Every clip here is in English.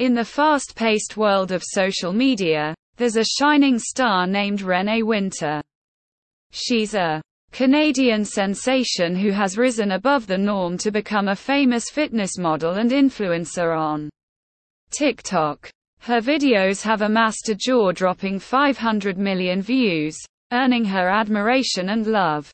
In the fast-paced world of social media, there's a shining star named Renee Winter. She's a Canadian sensation who has risen above the norm to become a famous fitness model and influencer on TikTok. Her videos have amassed a jaw-dropping 500 million views, earning her admiration and love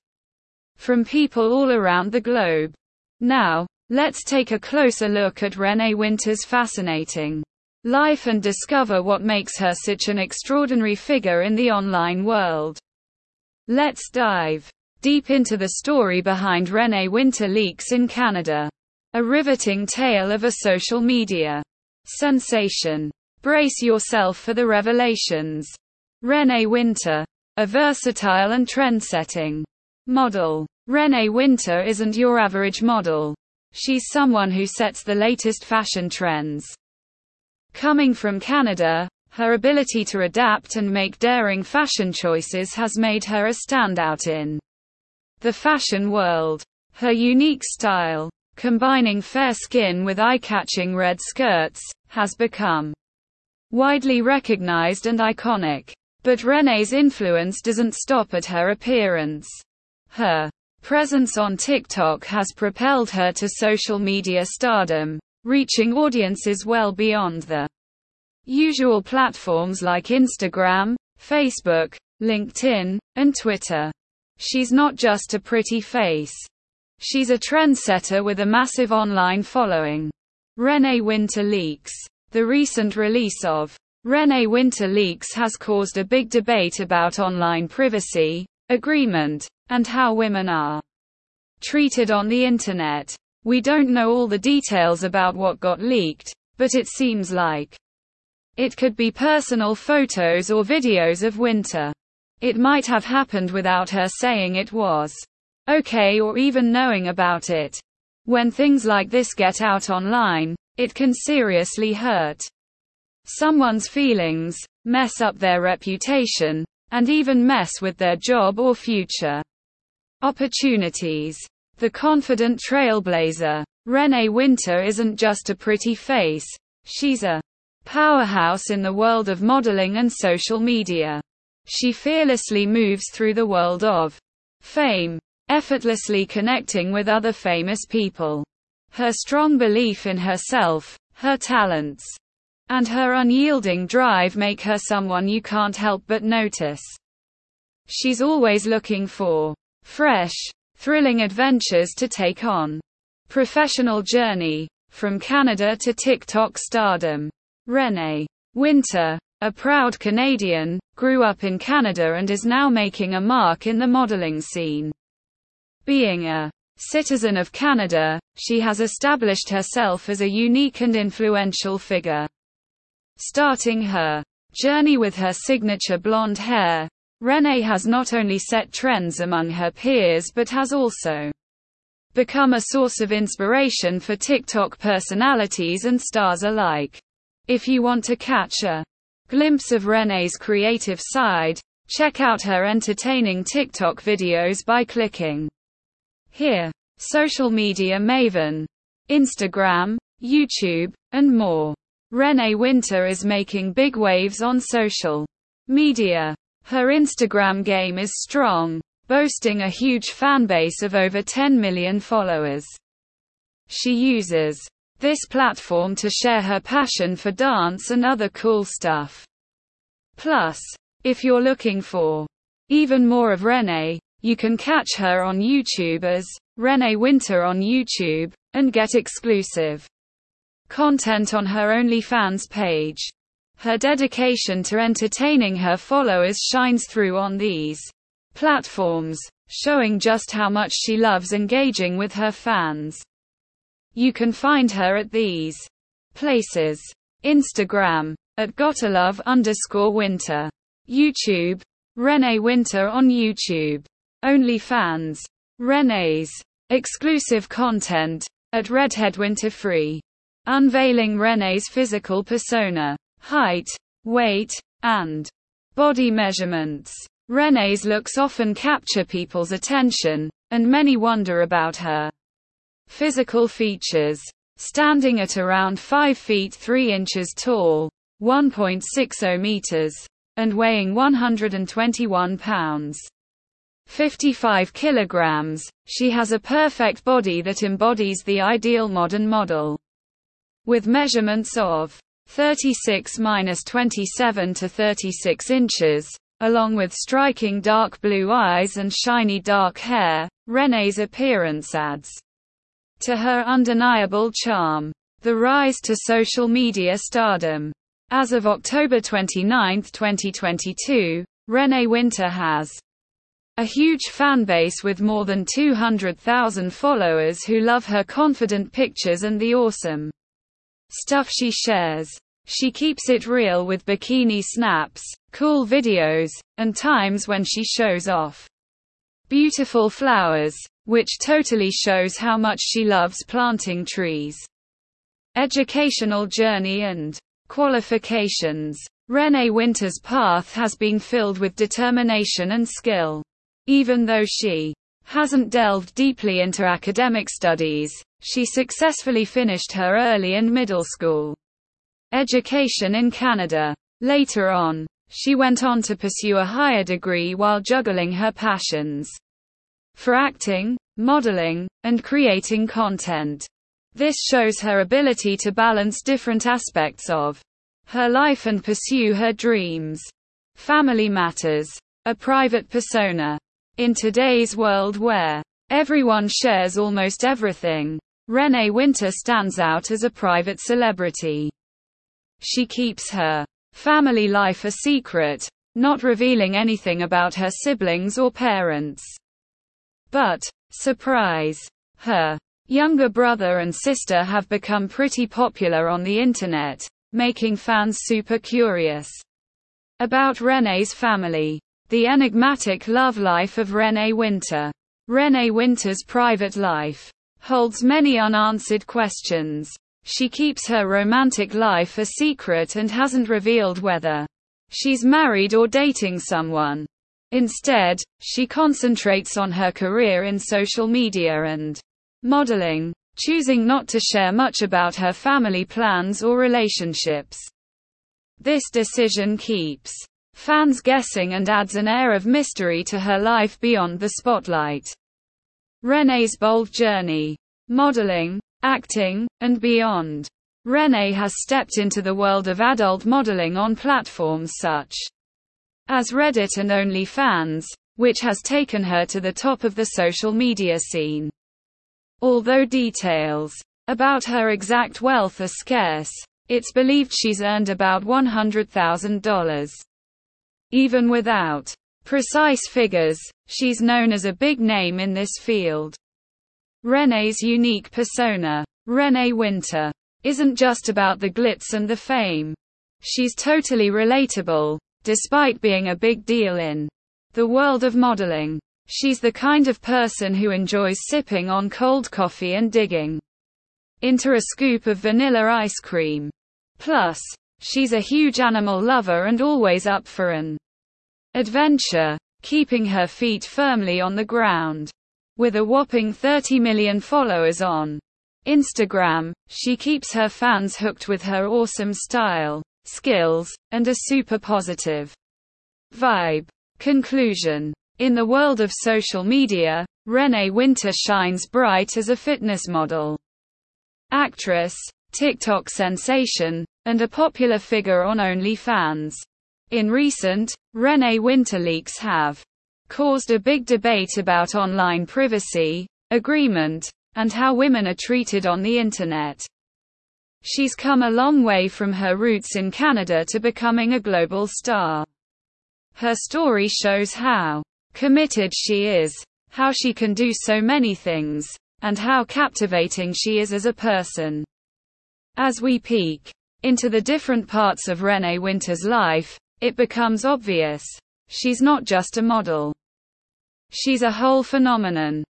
from people all around the globe. Now, let's take a closer look at Renee Winter's fascinating life and discover what makes her such an extraordinary figure in the online world. Let's dive deep into the story behind Renee Winter leaks in Canada. A riveting tale of a social media sensation. Brace yourself for the revelations. Renee Winter, a versatile and trend-setting model. Renee Winter isn't your average model. She's someone who sets the latest fashion trends. Coming from Canada, her ability to adapt and make daring fashion choices has made her a standout in the fashion world. Her unique style, combining fair skin with eye-catching red skirts, has become widely recognized and iconic. But Renee's influence doesn't stop at her appearance. Her presence on TikTok has propelled her to social media stardom, reaching audiences well beyond the usual platforms like Instagram, Facebook, LinkedIn, and Twitter. She's not just a pretty face. She's a trendsetter with a massive online following. Renee Winter Leaks. The recent release of Renee Winter Leaks has caused a big debate about online privacy, agreement, and how women are treated on the internet. We don't know all the details about what got leaked, but it seems like it could be personal photos or videos of Winter. It might have happened without her saying it was okay or even knowing about it. When things like this get out online, it can seriously hurt someone's feelings, mess up their reputation, and even mess with their job or future opportunities. The confident trailblazer, Renee Winter isn't just a pretty face, she's a powerhouse in the world of modeling and social media. She fearlessly moves through the world of fame, effortlessly connecting with other famous people. Her strong belief in herself, her talents, and her unyielding drive make her someone you can't help but notice. She's always looking for fresh, thrilling adventures to take on. Professional journey. From Canada to TikTok stardom. Renee Winter, a proud Canadian, grew up in Canada and is now making a mark in the modeling scene. Being a citizen of Canada, she has established herself as a unique and influential figure. Starting her journey with her signature blonde hair, Renee has not only set trends among her peers but has also become a source of inspiration for TikTok personalities and stars alike. If you want to catch a glimpse of Renee's creative side, check out her entertaining TikTok videos by clicking here. Social media maven, Instagram, YouTube, and more. Renee Winter is making big waves on social media. Her Instagram game is strong, boasting a huge fanbase of over 10 million followers. She uses this platform to share her passion for dance and other cool stuff. Plus, if you're looking for even more of Renee, you can catch her on YouTube as Renee Winter on YouTube and get exclusive content on her OnlyFans page. Her dedication to entertaining her followers shines through on these platforms, showing just how much she loves engaging with her fans. You can find her at these places. Instagram, at Gottalove underscore winter. YouTube, Renee Winter on YouTube. OnlyFans, Renee's. Exclusive content, at Redhead Winter Free. Unveiling Renee's physical persona height, weight, and body measurements. Renee's looks often capture people's attention, and many wonder about her physical features. standing at around 5 feet 3 inches tall, 1.60 meters, and weighing 121 pounds. 55 kilograms, she has a perfect body that embodies the ideal modern model. With measurements of 36-27 to 36 inches, along with striking dark blue eyes and shiny dark hair, Renee's appearance adds to her undeniable charm. The rise to social media stardom. As of October 29, 2022, Renee Winter has a huge fan base with more than 200,000 followers who love her confident pictures and the awesome stuff she shares. She keeps it real with bikini snaps, cool videos, and times when she shows off beautiful flowers, which totally shows how much she loves planting trees. Educational journey and qualifications. Renee Winter's path has been filled with determination and skill. Even though she hasn't delved deeply into academic studies, she successfully finished her early and middle school education in Canada. Later on, she went on to pursue a higher degree while juggling her passions for acting, modeling, and creating content. This shows her ability to balance different aspects of her life and pursue her dreams. Family matters. A private persona. In today's world where everyone shares almost everything, Renee Winter stands out as a private celebrity. She keeps her family life a secret, not revealing anything about her siblings or parents. But, surprise, her younger brother and sister have become pretty popular on the internet, making fans super curious about Renee's family. The enigmatic love life of Renee Winter. Renee Winter's private life holds many unanswered questions. She keeps her romantic life a secret and hasn't revealed whether she's married or dating someone. Instead, she concentrates on her career in social media and modeling, choosing not to share much about her family plans or relationships. This decision keeps fans guessing and adds an air of mystery to her life beyond the spotlight. Renee's bold journey, modeling, acting, and beyond. Renee has stepped into the world of adult modeling on platforms such as Reddit and OnlyFans, which has taken her to the top of the social media scene. Although details about her exact wealth are scarce, it's believed she's earned about $100,000. Even without precise figures, she's known as a big name in this field. Renee's unique persona, Renee Winter, isn't just about the glitz and the fame. She's totally relatable, despite being a big deal in the world of modeling. She's the kind of person who enjoys sipping on cold coffee and digging into a scoop of vanilla ice cream. Plus, she's a huge animal lover and always up for an adventure, keeping her feet firmly on the ground. With a whopping 30 million followers on Instagram, she keeps her fans hooked with her awesome style, skills, and a super positive vibe. Conclusion In the world of social media, Renee Winter shines bright as a fitness model, actress, TikTok sensation, and a popular figure on OnlyFans. In recent, Renee Winter leaks have caused a big debate about online privacy, agreement, and how women are treated on the internet. She's come a long way from her roots in Canada to becoming a global star. Her story shows how committed she is, how she can do so many things, and how captivating she is as a person. As we peek into the different parts of Renee Winter's life, it becomes obvious. She's not just a model. She's a whole phenomenon.